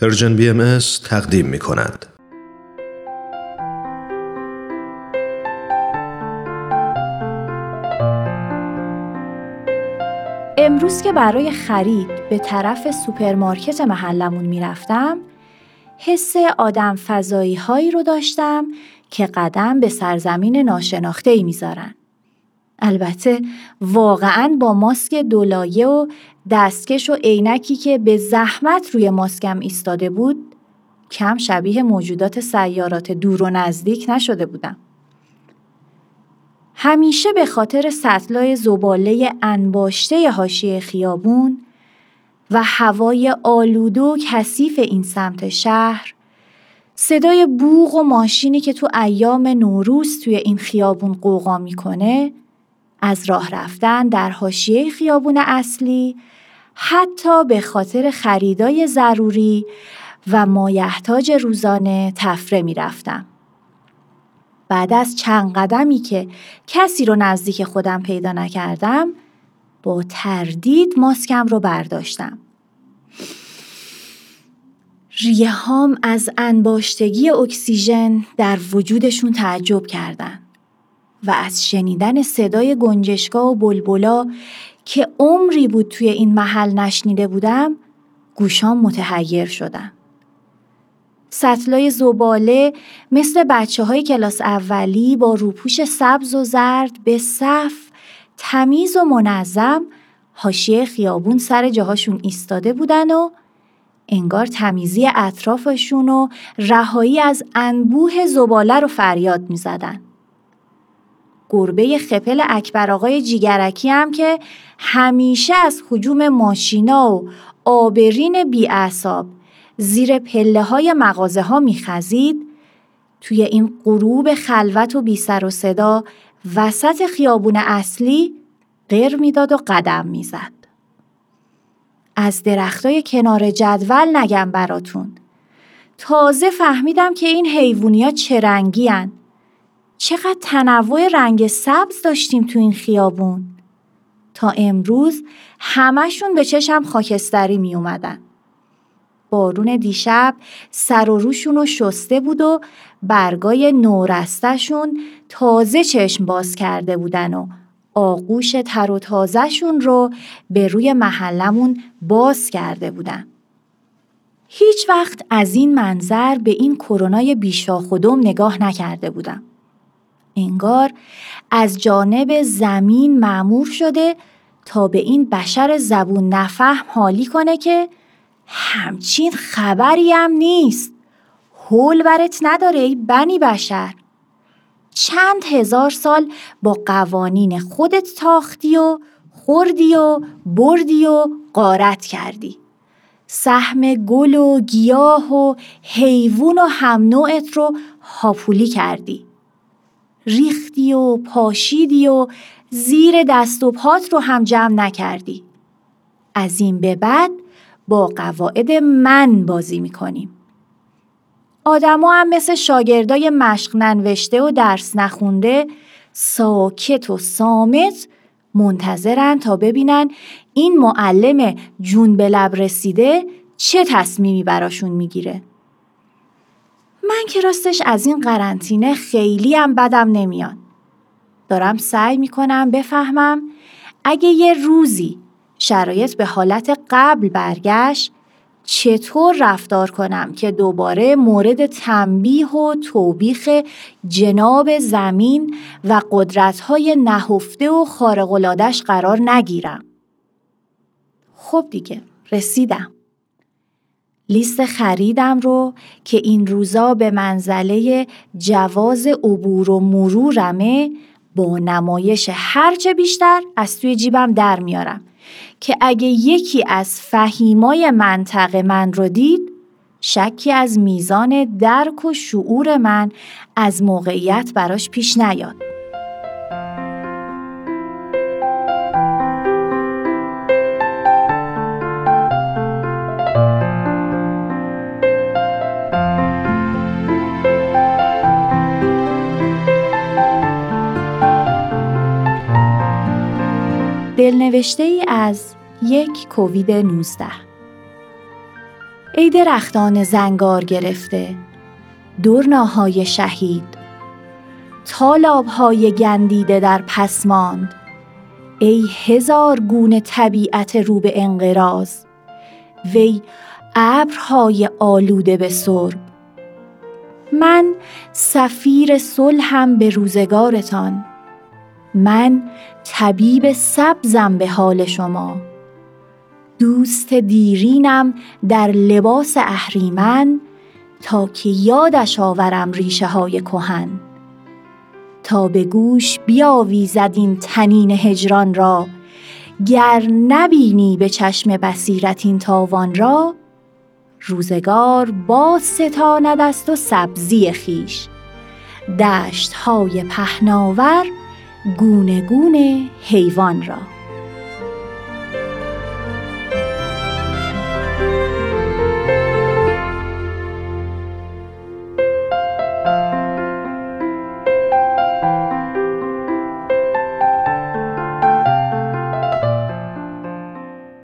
Persian BM تقدیم می کند. امروز که برای خرید به طرف سوپرمارکت محلمون می‌رفتم حس آدم فضایی هایی رو داشتم که قدم به سرزمین ناشناخته ای می‌ذارن. البته واقعا با ماسک دولایه و دستکش و عینکی که به زحمت روی ماسکم ایستاده بود کم شبیه موجودات سیارات دور و نزدیک نشده بودم. همیشه به خاطر سطلای زباله انباشته حاشیه خیابون و هوای آلوده و کثیف این سمت شهر صدای بوغ و ماشینی که تو ایام نوروز توی این خیابون قوقا می‌کنه از راه رفتن در حاشیه خیابون اصلی حتی به خاطر خریدای ضروری و مایحتاج روزانه تفره می رفتم. بعد از چند قدمی که کسی رو نزدیک خودم پیدا نکردم با تردید ماسکم رو برداشتم. ریه هام از انباشتگی اکسیژن در وجودشون تعجب کردند. و از شنیدن صدای گنجشگاه و بلبلا که عمری بود توی این محل نشنیده بودم گوشام متحیر شدن. سطلای زباله مثل بچه های کلاس اولی با روپوش سبز و زرد به صف تمیز و منظم حاشیه خیابون سر جاهاشون ایستاده بودن و انگار تمیزی اطرافشون و رهایی از انبوه زباله رو فریاد می زدن. گربه خپل اکبر آقای جیگرکی هم که همیشه از حجوم ماشینا و آبرین بی زیر پله های مغازه ها میخزید توی این غروب خلوت و بی و صدا وسط خیابون اصلی غیر می‌داد و قدم می‌زد. از درختای کنار جدول نگم براتون. تازه فهمیدم که این حیوانیا چه رنگی هن. چقدر تنوع رنگ سبز داشتیم تو این خیابون تا امروز همشون به چشم خاکستری می اومدن. بارون دیشب سر و روشون رو شسته بود و برگای نورستشون تازه چشم باز کرده بودن و آغوش تر و تازهشون رو به روی محلمون باز کرده بودن. هیچ وقت از این منظر به این کرونای بیشاخودم نگاه نکرده بودم. انگار از جانب زمین معمور شده تا به این بشر زبون نفهم حالی کنه که همچین خبری هم نیست. حول برت نداره ای بنی بشر. چند هزار سال با قوانین خودت تاختی و خوردی و بردی و قارت کردی. سهم گل و گیاه و حیوان و هم نوعت رو هاپولی کردی. ریختی و پاشیدی و زیر دست و پات رو هم جمع نکردی. از این به بعد با قواعد من بازی می‌کنیم. آدما هم مثل شاگردای مشق ننوشته و درس نخونده ساکت و سامت منتظرن تا ببینن این معلم جون به لب رسیده چه تصمیمی براشون می‌گیره. من که راستش از این قرنطینه خیلی هم بدم نمیاد. دارم سعی می‌کنم بفهمم اگه یه روزی شرایط به حالت قبل برگشت چطور رفتار کنم که دوباره مورد تنبیه و توبیخ جناب زمین و قدرتهای نهفته و خارقلادش قرار نگیرم. خب دیگه رسیدم. لیست خریدم رو که این روزا به منزله جواز عبور و مرورمه با نمایش هرچه بیشتر از توی جیبم در میارم که اگه یکی از فهیمای منطقه من رو دید شکی از میزان درک و شعور من از موقعیت براش پیش نیاد. دلنوشته ای از یک کووید 19 ای درختان زنگار گرفته دورناهای شهید. تالابهای گندیده در پس ماند. ای هزار گونه طبیعت رو به انقراض. وی ابرهای آلوده به سرب. من سفیر صلحم به روزگارتان. من طبیب سبزم به حال شما. دوست دیرینم در لباس اهریمن تا که یادش آورم ریشه های کهن. تا به گوش بیاویزد این تنین هجران را گر نبینی به چشم بصیرت این تاوان را روزگار باز ستاند است و سبزی خیش. دشت های پهناور گونه گونه حیوان را.